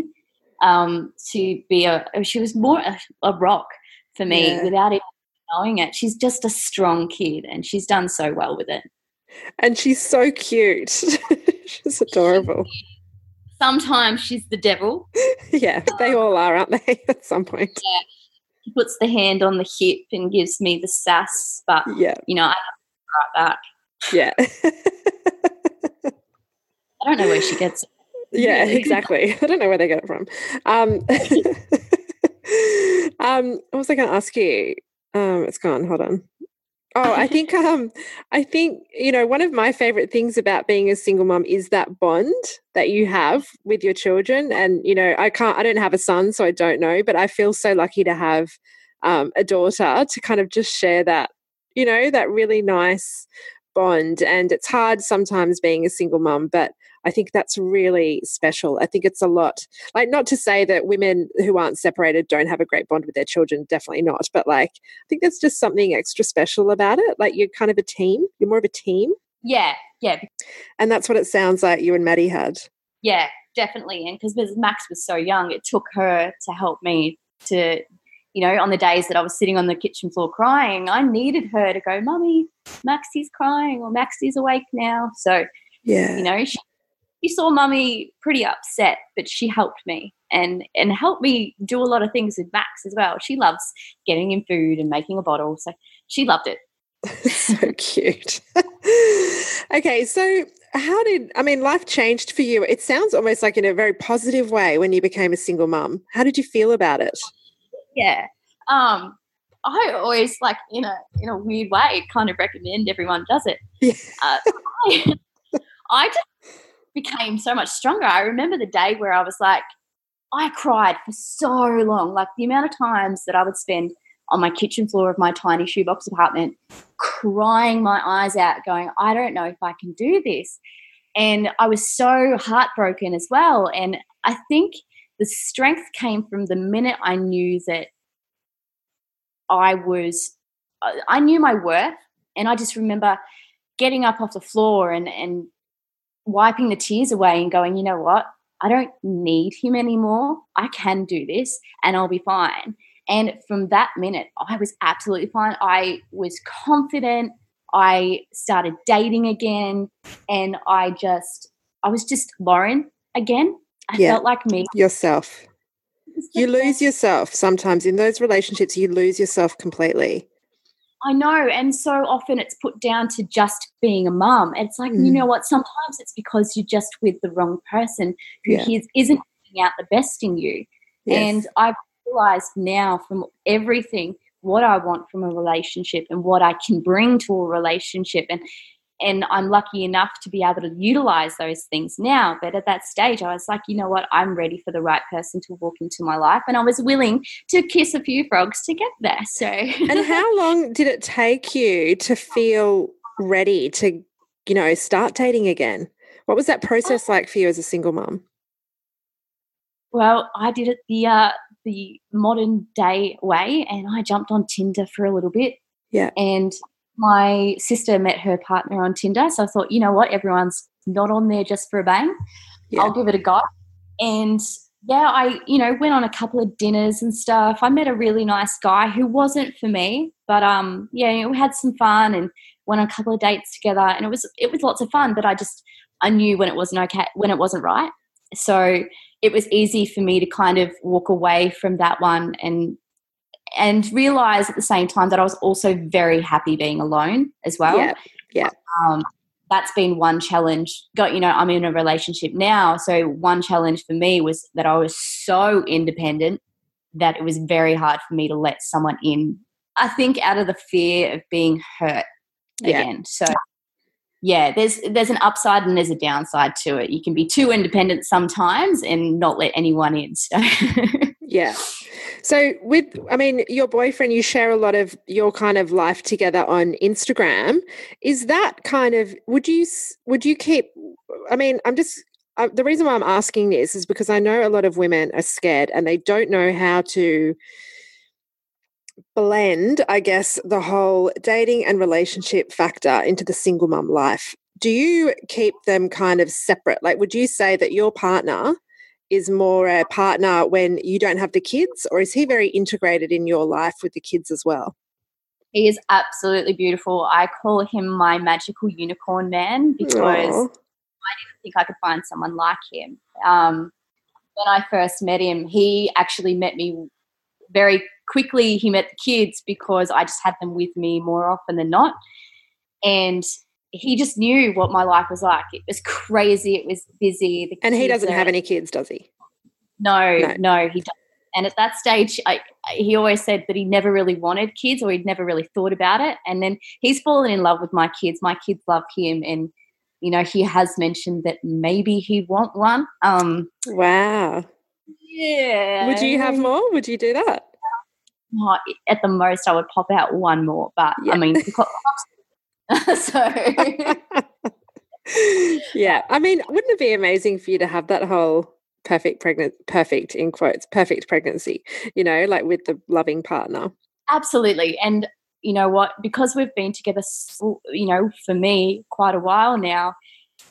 um, to be a she was more a, a rock for me yeah. without even knowing it. She's just a strong kid and she's done so well with it. And she's so cute. she's adorable. Sometimes she's the devil. yeah, they all are, aren't they, at some point? Yeah. She puts the hand on the hip and gives me the sass, but yeah, you know, I have to right back. Yeah. I don't know where she gets it. Yeah, exactly. I don't know where they get it from. Um, um, what was I going to ask you? Um, it's gone. Hold on. Oh, I think um I think you know one of my favorite things about being a single mom is that bond that you have with your children and you know I can't I don't have a son so I don't know but I feel so lucky to have um, a daughter to kind of just share that you know that really nice bond and it's hard sometimes being a single mom but I think that's really special. I think it's a lot, like, not to say that women who aren't separated don't have a great bond with their children, definitely not. But, like, I think there's just something extra special about it. Like, you're kind of a team, you're more of a team. Yeah, yeah. And that's what it sounds like you and Maddie had. Yeah, definitely. And because Max was so young, it took her to help me to you know, on the days that I was sitting on the kitchen floor crying, I needed her to go, Mummy, Maxie's crying or Maxie's awake now. So, yeah, you know, she he saw mummy pretty upset, but she helped me and and helped me do a lot of things with Max as well. She loves getting him food and making a bottle, so she loved it. so cute. okay, so how did I mean life changed for you? It sounds almost like in a very positive way when you became a single mum. How did you feel about it? Yeah. Um I always like in a in a weird way kind of recommend everyone does it. Yeah. Uh, I, I just became so much stronger. I remember the day where I was like, I cried for so long. Like the amount of times that I would spend on my kitchen floor of my tiny shoebox apartment, crying my eyes out, going, I don't know if I can do this. And I was so heartbroken as well. And I think the strength came from the minute I knew that I was, I knew my worth. And I just remember getting up off the floor and, and wiping the tears away and going, you know what? I don't need him anymore. I can do this and I'll be fine. And from that minute, I was absolutely fine. I was confident. I started dating again. And I just, I was just Lauren again. I yeah. felt like me. Yourself. You lose yourself sometimes in those relationships, you lose yourself completely. I know. And so often it's put down to just being a mum. It's like, mm. you know what? Sometimes it's because you're just with the wrong person who yeah. isn't bringing out the best in you. Yes. And I've realized now from everything what I want from a relationship and what I can bring to a relationship. And and I'm lucky enough to be able to utilize those things now. But at that stage, I was like, you know what? I'm ready for the right person to walk into my life. And I was willing to kiss a few frogs to get there. So, and how long did it take you to feel ready to, you know, start dating again? What was that process like for you as a single mom? Well, I did it the uh, the modern day way, and I jumped on Tinder for a little bit. Yeah, and my sister met her partner on Tinder. So I thought, you know what, everyone's not on there just for a bang. Yeah. I'll give it a go. And yeah, I, you know, went on a couple of dinners and stuff. I met a really nice guy who wasn't for me, but um, yeah, you know, we had some fun and went on a couple of dates together, and it was it was lots of fun. But I just I knew when it wasn't okay, when it wasn't right. So it was easy for me to kind of walk away from that one and and realize at the same time that I was also very happy being alone as well. Yeah. Yeah. Um, that's been one challenge. Got you know, I'm in a relationship now, so one challenge for me was that I was so independent that it was very hard for me to let someone in. I think out of the fear of being hurt Yeah. again. So yeah, there's there's an upside and there's a downside to it. You can be too independent sometimes and not let anyone in. So Yeah. So with I mean your boyfriend you share a lot of your kind of life together on Instagram. Is that kind of would you would you keep I mean I'm just uh, the reason why I'm asking this is because I know a lot of women are scared and they don't know how to blend I guess the whole dating and relationship factor into the single mum life. Do you keep them kind of separate? Like would you say that your partner is more a partner when you don't have the kids, or is he very integrated in your life with the kids as well? he is absolutely beautiful. I call him my magical unicorn man because Aw. I didn't think I could find someone like him. Um, when I first met him, he actually met me very quickly. He met the kids because I just had them with me more often than not. And he just knew what my life was like. It was crazy. It was busy. The and he doesn't are- have any kids, does he? No, No. no, he doesn't. And at that stage, I, he always said that he never really wanted kids or he'd never really thought about it. And then he's fallen in love with my kids. My kids love him. And, you know, he has mentioned that maybe he'd want one. Um, Wow. yeah. Would you have more? Would you do that? At the most, I would pop out one more. But Yeah. I mean, because- so yeah. I mean, wouldn't it be amazing for you to have that whole perfect pregnant perfect in quotes perfect pregnancy you know like with the loving partner absolutely. And you know what? Because we've been together, you know, for me, quite a while now.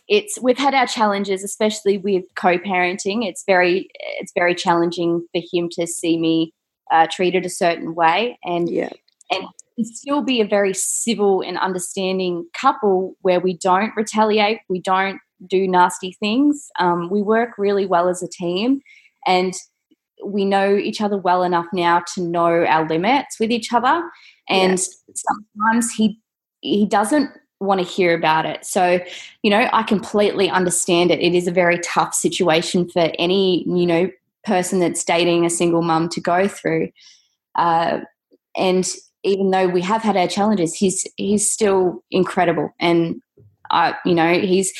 It's we've had our challenges, especially with co-parenting. It's very it's very challenging for him to see me uh, treated a certain way, and yeah and still be a very civil and understanding couple where we don't retaliate, we don't do nasty things. Um, we work really well as a team, and we know each other well enough now to know our limits with each other. And sometimes he he doesn't want to hear about it. So, you know, I completely understand it. It is a very tough situation for any, you know, person that's dating a single mum to go through. Uh, and even though we have had our challenges, he's he's still incredible. And I, you know, he's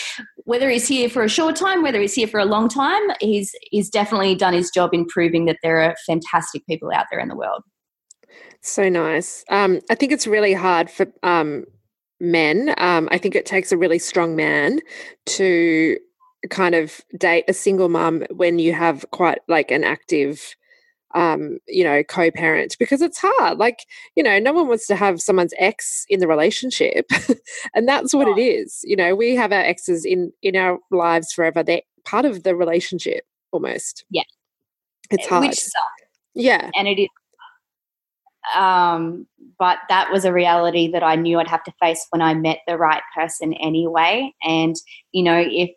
whether he's here for a short time, whether he's here for a long time, he's he's definitely done his job in proving that there are fantastic people out there in the world. So nice. Um, I think it's really hard for um, men. Um, I think it takes a really strong man to kind of date a single mum when you have quite like an active, um, you know, co-parent because it's hard. Like, you know, no one wants to have someone's ex in the relationship, and that's what it is. You know, we have our exes in in our lives forever. They're part of the relationship almost. Yeah. it's hard. Which sucks. yeah, and it is um but that was a reality that i knew i'd have to face when i met the right person anyway and you know if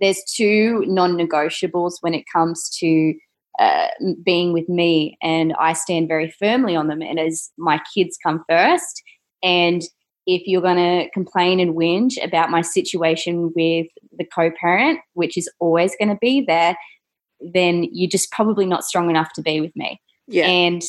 there's two non-negotiables when it comes to uh, being with me and i stand very firmly on them and as my kids come first and if you're going to complain and whinge about my situation with the co-parent which is always going to be there then you're just probably not strong enough to be with me yeah, and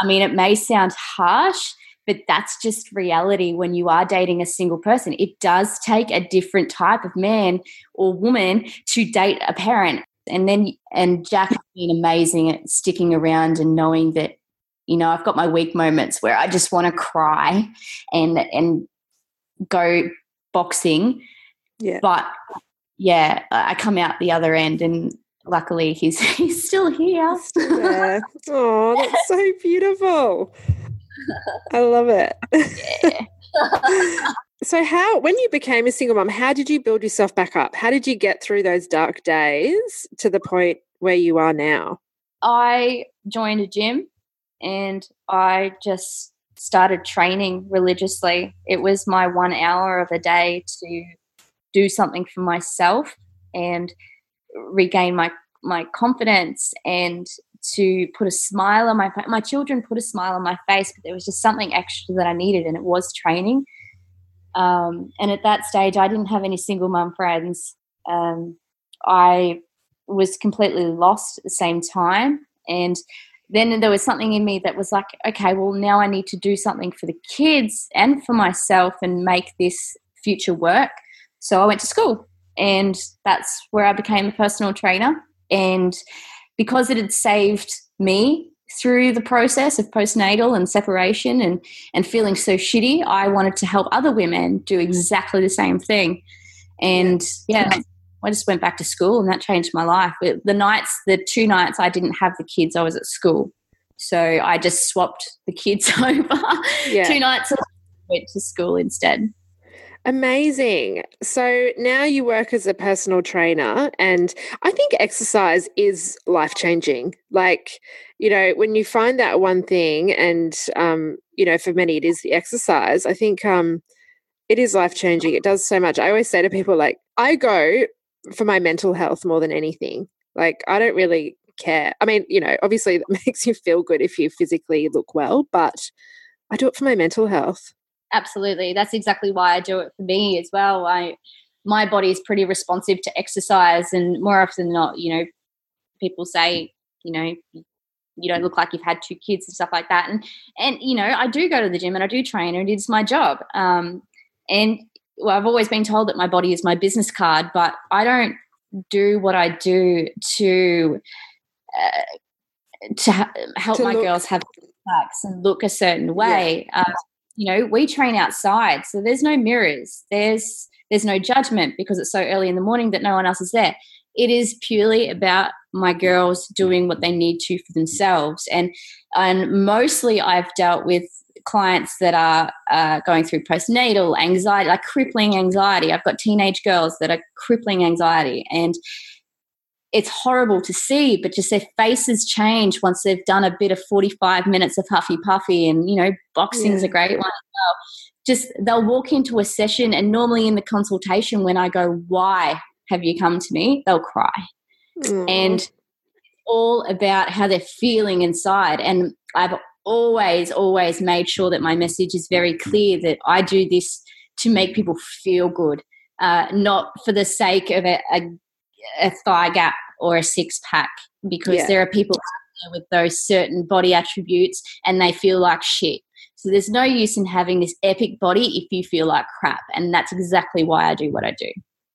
I mean, it may sound harsh, but that's just reality when you are dating a single person. It does take a different type of man or woman to date a parent. And then, and Jack has been amazing at sticking around and knowing that, you know, I've got my weak moments where I just want to cry and, and go boxing. yeah. But yeah, I come out the other end and luckily he's, he's still here. Yeah. Oh, that's so beautiful. I love it. so how when you became a single mom, how did you build yourself back up? How did you get through those dark days to the point where you are now? I joined a gym and I just started training religiously. It was my one hour of a day to do something for myself and regain my my confidence and to put a smile on my face. My children put a smile on my face, but there was just something extra that I needed, and it was training. Um, and at that stage, I didn't have any single mum friends. Um, I was completely lost at the same time. And then there was something in me that was like, okay, well, now I need to do something for the kids and for myself and make this future work. So I went to school, and that's where I became a personal trainer. And because it had saved me through the process of postnatal and separation and, and feeling so shitty, I wanted to help other women do exactly the same thing. And yeah, I just went back to school and that changed my life. The nights, the two nights I didn't have the kids, I was at school. So I just swapped the kids over. Yeah. two nights went to school instead. Amazing. So now you work as a personal trainer, and I think exercise is life changing. Like, you know, when you find that one thing, and, um, you know, for many it is the exercise, I think um, it is life changing. It does so much. I always say to people, like, I go for my mental health more than anything. Like, I don't really care. I mean, you know, obviously that makes you feel good if you physically look well, but I do it for my mental health absolutely. That's exactly why i do it for me as well. I my body is pretty responsive to exercise and more often than not you know people say you know you don't look like you've had two kids and stuff like that. And and you know i do go to the gym and i do train and it's my job. Um, and well, i've always been told that my body is my business card but i don't do what i do to uh, to ha- help to my look- girls have and look a certain way. Yeah. uh, you know we train outside so there's no mirrors there's there's no judgment because it's so early in the morning that no one else is there. It is purely about my girls doing what they need to for themselves and and mostly i've dealt with clients that are uh, going through postnatal anxiety like crippling anxiety. I've got teenage girls that are crippling anxiety and it's horrible to see, but just their faces change once they've done a bit of 45 minutes of huffy puffy. And, you know, boxing is yeah. a great one as well. Just they'll walk into a session, and normally in the consultation, when I go, Why have you come to me? they'll cry. Mm. And all about how they're feeling inside. And I've always, always made sure that my message is very clear that I do this to make people feel good, uh, not for the sake of a, a a thigh gap or a six pack because yeah. there are people out there with those certain body attributes and they feel like shit. So there's no use in having this epic body if you feel like crap. And that's exactly why I do what I do.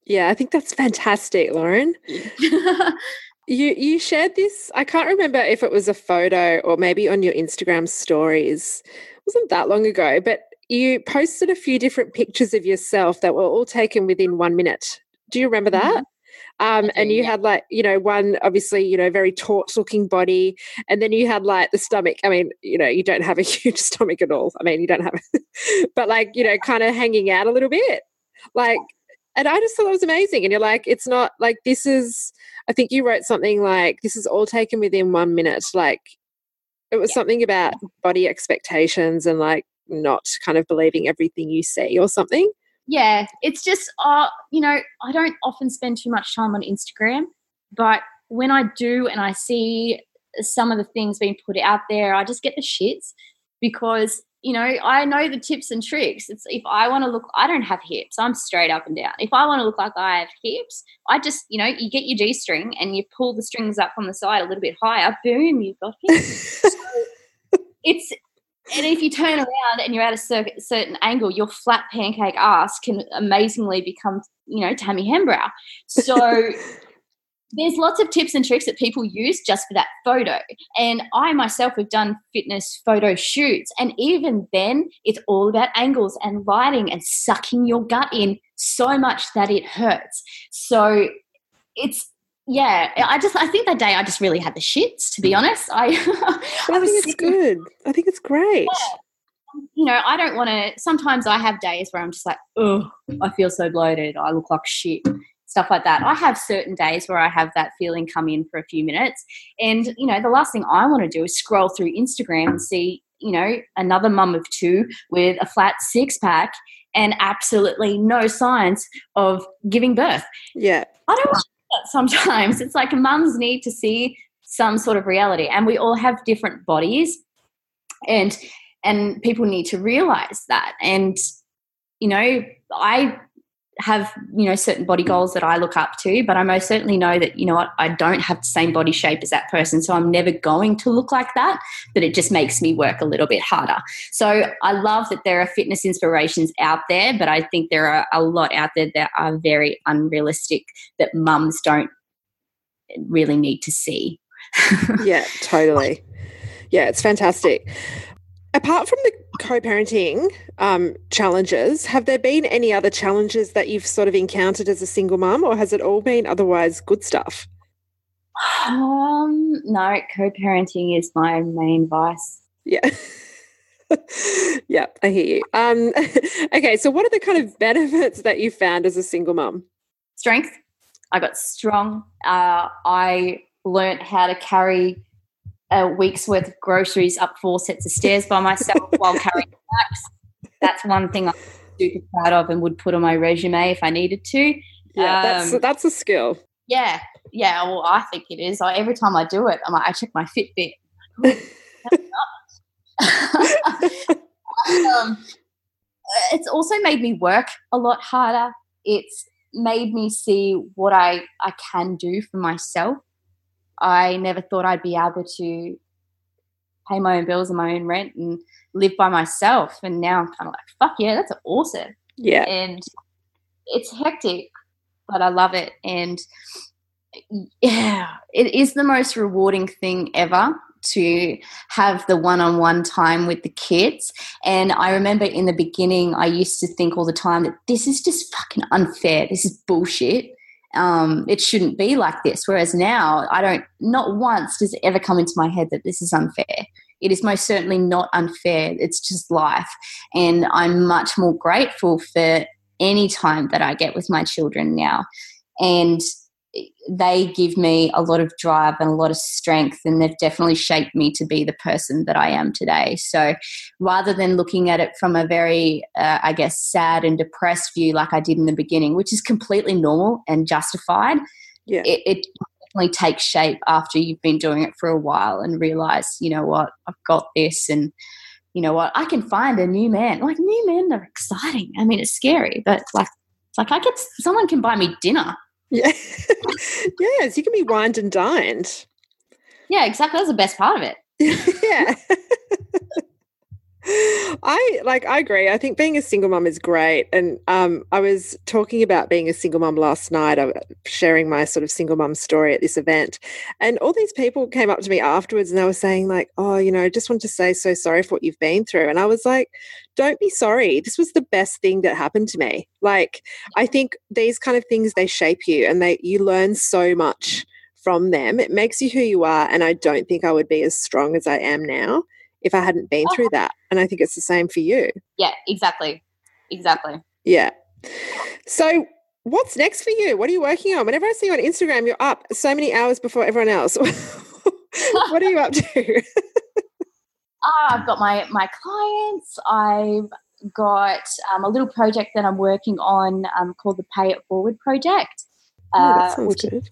Yeah, I think that's fantastic, Lauren. you you shared this, I can't remember if it was a photo or maybe on your Instagram stories. It wasn't that long ago, but you posted a few different pictures of yourself that were all taken within one minute. Do you remember that? Mm-hmm. Um, and you had like, you know, one obviously, you know, very taut looking body. And then you had like the stomach. I mean, you know, you don't have a huge stomach at all. I mean, you don't have, but like, you know, kind of hanging out a little bit. Like, and I just thought it was amazing. And you're like, it's not like this is, I think you wrote something like, this is all taken within one minute. Like, it was yeah. something about body expectations and like not kind of believing everything you see or something yeah, it's just, uh, you know, I don't often spend too much time on Instagram, but when I do and I see some of the things being put out there, I just get the shits because you know I know the tips and tricks. It's if I want to look, I don't have hips. I'm straight up and down. If I want to look like I have hips, I just you know you get your g string and you pull the strings up on the side a little bit higher. Boom, you've got hips. it's and if you turn around and you're at a cer- certain angle, your flat pancake ass can amazingly become, you know, Tammy Hembrow. So there's lots of tips and tricks that people use just for that photo. And I myself have done fitness photo shoots. And even then, it's all about angles and lighting and sucking your gut in so much that it hurts. So it's yeah, I just I think that day I just really had the shits to be mm. honest. I I, think it's good. I think it's great. Yeah. You know, I don't want to. Sometimes I have days where I'm just like, oh, I feel so bloated. I look like shit. stuff like that. I have certain days where I have that feeling come in for a few minutes. And, you know, the last thing I want to do is scroll through Instagram and see, you know, another mum of two with a flat six pack and absolutely no signs of giving birth. Yeah. I don't sometimes. It's like mums need to see some sort of reality and we all have different bodies and and people need to realize that and you know i have you know certain body goals that i look up to but i most certainly know that you know what i don't have the same body shape as that person so i'm never going to look like that but it just makes me work a little bit harder. So i love that there are fitness inspirations out there but i think there are a lot out there that are very unrealistic that mums don't really need to see. Yeah totally. Yeah it's fantastic Apart from the co-parenting um, challenges, have there been any other challenges that you've sort of encountered as a single mum, or has it all been otherwise good stuff? Um, no, co-parenting is my main vice. Yeah. yeah, I hear you. Um, okay, so what are the kind of benefits that you found as a single mum? Strength. I got strong. Uh, I learned how to carry a week's worth of groceries up four sets of stairs by myself while carrying bags. That's one thing I'm super proud of and would put on my resume if I needed to. Yeah, um, that's that's a skill. Yeah, yeah. Well, I think it is. I, every time I do it, I'm like, I check my Fitbit. um, it's also made me work a lot harder. It's made me see what I I can do for myself I never thought I'd be able to pay my own bills and my own rent and live by myself. And now I'm kind of like, fuck yeah, that's awesome. Yeah. And it's hectic, but I love it. And yeah, it is the most rewarding thing ever to have the one on one time with the kids. And I remember in the beginning, I used to think all the time that this is just fucking unfair. This is bullshit um, it shouldn't be like this. Whereas now, I don't, not once does it ever come into my head that this is unfair. It is most certainly not unfair. It's just life. And I'm much more grateful for any time that I get with my children now. And they give me a lot of drive and a lot of strength, and they've definitely shaped me to be the person that I am today. So rather than looking at it from a very, uh, I guess, sad and depressed view like I did in the beginning, which is completely normal and justified, yeah. it, it definitely takes shape after you've been doing it for a while and realize, you know what, I've got this and you know what, I can find a new man. Like new men are exciting. I mean, it's scary, but like, it's like I get someone can buy me dinner yeah. yes, you can be wined and dined. Yeah, exactly. That's the best part of it. yeah. I like I agree. I think being a single mom is great. And um, I was talking about being a single mom last night, I was sharing my sort of single mom story at this event. And all these people came up to me afterwards and they were saying, like, oh, you know, I just want to say so sorry for what you've been through. And I was like, don't be sorry. This was the best thing that happened to me. Like, I think these kind of things they shape you and they you learn so much from them. It makes you who you are. And I don't think I would be as strong as I am now if I hadn't been through that. And I think it's the same for you. Yeah, exactly. Exactly. Yeah. So, what's next for you? What are you working on? Whenever I see you on Instagram, you're up so many hours before everyone else. what are you up to? uh, I've got my my clients. I've got um, a little project that I'm working on um, called the Pay It Forward project, uh, oh, which good. is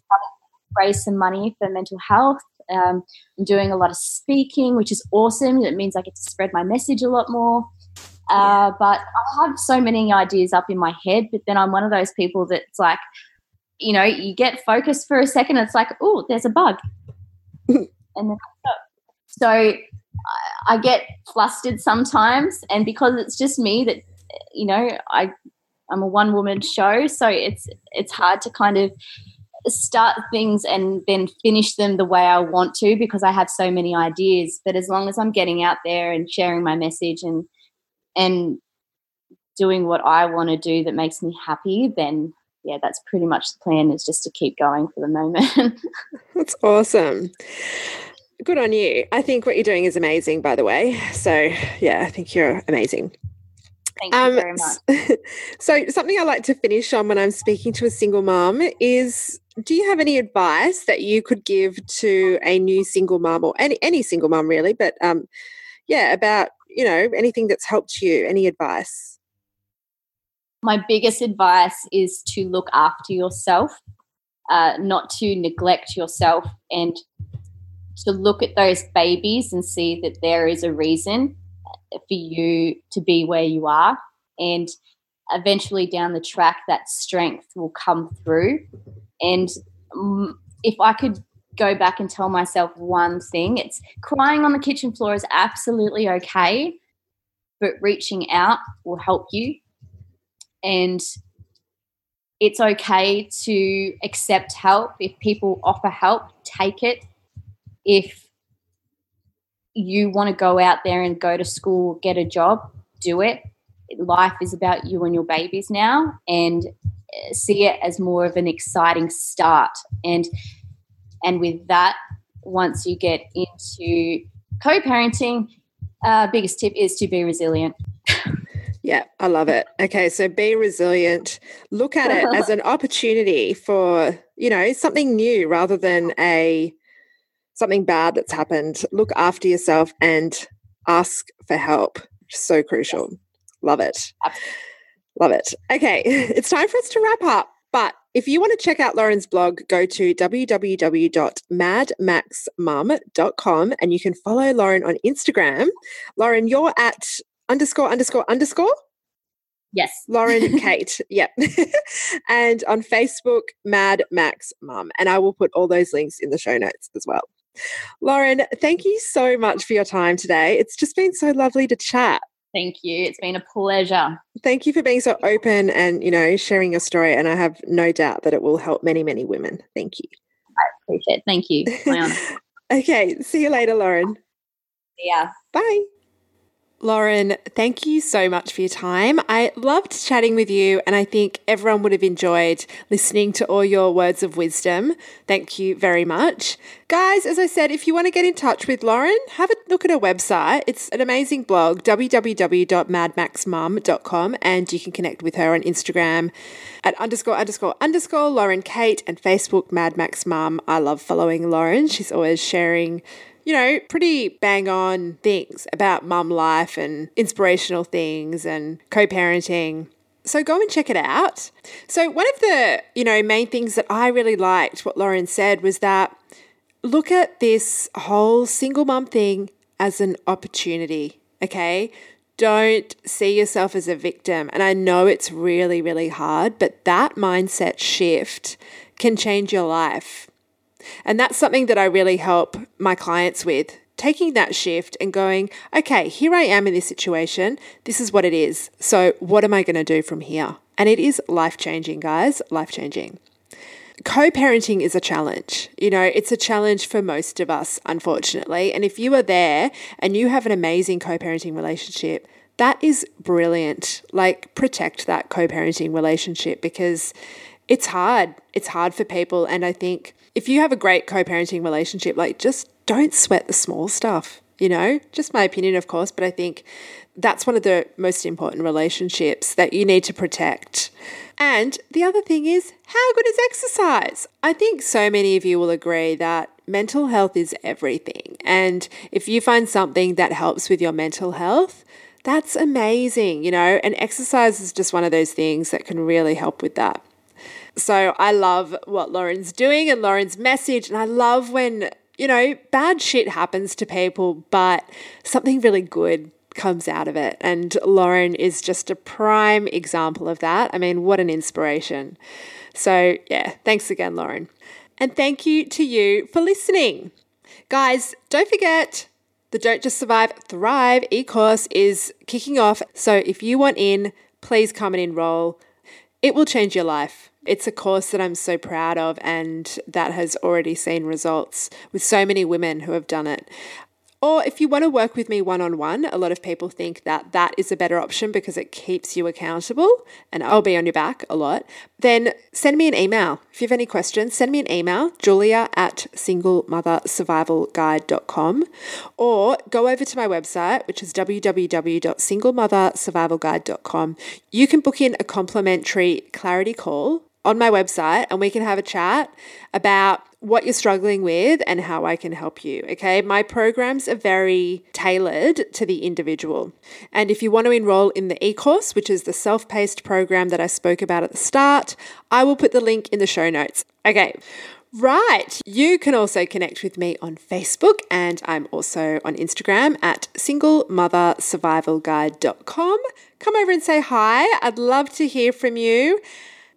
raise some money for mental health um, I'm doing a lot of speaking, which is awesome. It means I get to spread my message a lot more. Uh, but I have so many ideas up in my head, but then I'm one of those people that's like, you know, you get focused for a second, it's like, oh, there's a bug. and then so I get flustered sometimes, and because it's just me that, you know, I I'm a one woman show, so it's it's hard to kind of start things and then finish them the way I want to because I have so many ideas. But as long as I'm getting out there and sharing my message and and doing what I want to do that makes me happy, then yeah, that's pretty much the plan is just to keep going for the moment. that's awesome. Good on you. I think what you're doing is amazing, by the way. So, yeah, I think you're amazing. Thank um, you very much. so, something I like to finish on when I'm speaking to a single mom is do you have any advice that you could give to a new single mom or any, any single mom really, but um, yeah, about, you know, anything that's helped you, any advice? My biggest advice is to look after yourself, uh, not to neglect yourself and to look at those babies and see that there is a reason for you to be where you are. And eventually down the track, that strength will come through. And mm, if I could go back and tell myself one thing, it's crying on the kitchen floor is absolutely okay, but reaching out will help you. And it's okay to accept help. If people offer help, take it. If you want to go out there and go to school, get a job, do it. Life is about you and your babies now, and see it as more of an exciting start. And and with that, once you get into co-parenting, uh, biggest tip is to be resilient. Yeah, I love it. Okay, so be resilient. Look at it as an opportunity for, you know, something new rather than a something bad that's happened, look after yourself and ask for help. So crucial. Yes. Love it. Absolutely. Love it. Okay, it's time for us to wrap up. But if you want to check out Lauren's blog, go to www.madmaxmum.com and you can follow Lauren on Instagram. Lauren, you're at underscore underscore underscore. Yes. Lauren Kate. Yep. and on Facebook, Mad Max Mum. And I will put all those links in the show notes as well. Lauren, thank you so much for your time today. It's just been so lovely to chat. Thank you. It's been a pleasure. Thank you for being so open and, you know, sharing your story. And I have no doubt that it will help many, many women. Thank you. I appreciate it. Thank you. okay. See you later, Lauren. Yeah. Bye. Lauren, thank you so much for your time. I loved chatting with you, and I think everyone would have enjoyed listening to all your words of wisdom. Thank you very much. Guys, as I said, if you want to get in touch with Lauren, have a look at her website. It's an amazing blog, www.madmaxmum.com, and you can connect with her on Instagram at underscore underscore underscore Lauren Kate and Facebook Mad Max Mum. I love following Lauren. She's always sharing you know, pretty bang on things about mum life and inspirational things and co parenting. So go and check it out. So, one of the, you know, main things that I really liked what Lauren said was that look at this whole single mum thing as an opportunity, okay? Don't see yourself as a victim. And I know it's really, really hard, but that mindset shift can change your life. And that's something that I really help my clients with taking that shift and going, okay, here I am in this situation. This is what it is. So, what am I going to do from here? And it is life changing, guys, life changing. Co parenting is a challenge. You know, it's a challenge for most of us, unfortunately. And if you are there and you have an amazing co parenting relationship, that is brilliant. Like, protect that co parenting relationship because it's hard. It's hard for people. And I think if you have a great co parenting relationship, like just don't sweat the small stuff, you know? Just my opinion, of course, but I think that's one of the most important relationships that you need to protect. And the other thing is, how good is exercise? I think so many of you will agree that mental health is everything. And if you find something that helps with your mental health, that's amazing, you know, and exercise is just one of those things that can really help with that. So I love what Lauren's doing and Lauren's message. And I love when, you know, bad shit happens to people, but something really good comes out of it. And Lauren is just a prime example of that. I mean, what an inspiration. So, yeah, thanks again, Lauren. And thank you to you for listening. Guys, don't forget the Don't Just Survive, Thrive e course is kicking off. So, if you want in, please come and enroll. It will change your life. It's a course that I'm so proud of and that has already seen results with so many women who have done it. Or if you want to work with me one on one, a lot of people think that that is a better option because it keeps you accountable and I'll be on your back a lot. Then send me an email. If you have any questions, send me an email, julia at singlemothersurvivalguide.com, or go over to my website, which is www.singlemothersurvivalguide.com. You can book in a complimentary clarity call on my website and we can have a chat about what you're struggling with and how I can help you. Okay. My programs are very tailored to the individual. And if you want to enroll in the e course, which is the self paced program that I spoke about at the start, I will put the link in the show notes. Okay. Right. You can also connect with me on Facebook and I'm also on Instagram at singlemothersurvivalguide.com. Come over and say hi. I'd love to hear from you.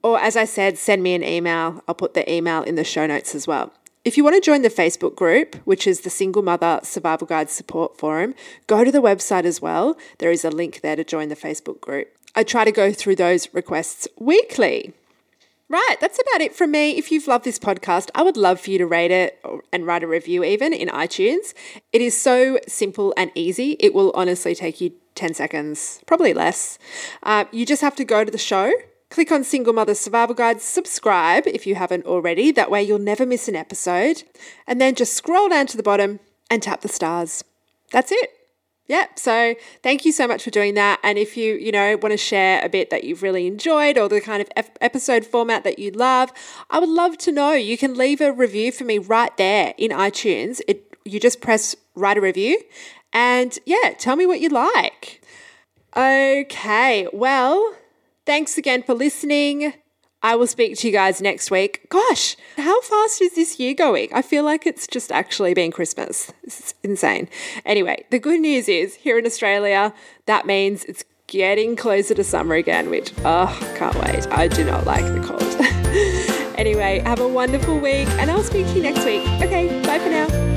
Or, as I said, send me an email. I'll put the email in the show notes as well. If you want to join the Facebook group, which is the Single Mother Survival Guide Support Forum, go to the website as well. There is a link there to join the Facebook group. I try to go through those requests weekly. Right, that's about it from me. If you've loved this podcast, I would love for you to rate it and write a review even in iTunes. It is so simple and easy. It will honestly take you 10 seconds, probably less. Uh, you just have to go to the show Click on Single Mother Survival Guide, subscribe if you haven't already. That way you'll never miss an episode. And then just scroll down to the bottom and tap the stars. That's it. Yep. So thank you so much for doing that. And if you, you know, want to share a bit that you've really enjoyed or the kind of episode format that you love, I would love to know. You can leave a review for me right there in iTunes. It you just press write a review and yeah, tell me what you like. Okay. Well, Thanks again for listening. I will speak to you guys next week. Gosh, how fast is this year going? I feel like it's just actually been Christmas. It's insane. Anyway, the good news is here in Australia, that means it's getting closer to summer again, which, oh, can't wait. I do not like the cold. anyway, have a wonderful week and I'll speak to you next week. Okay, bye for now.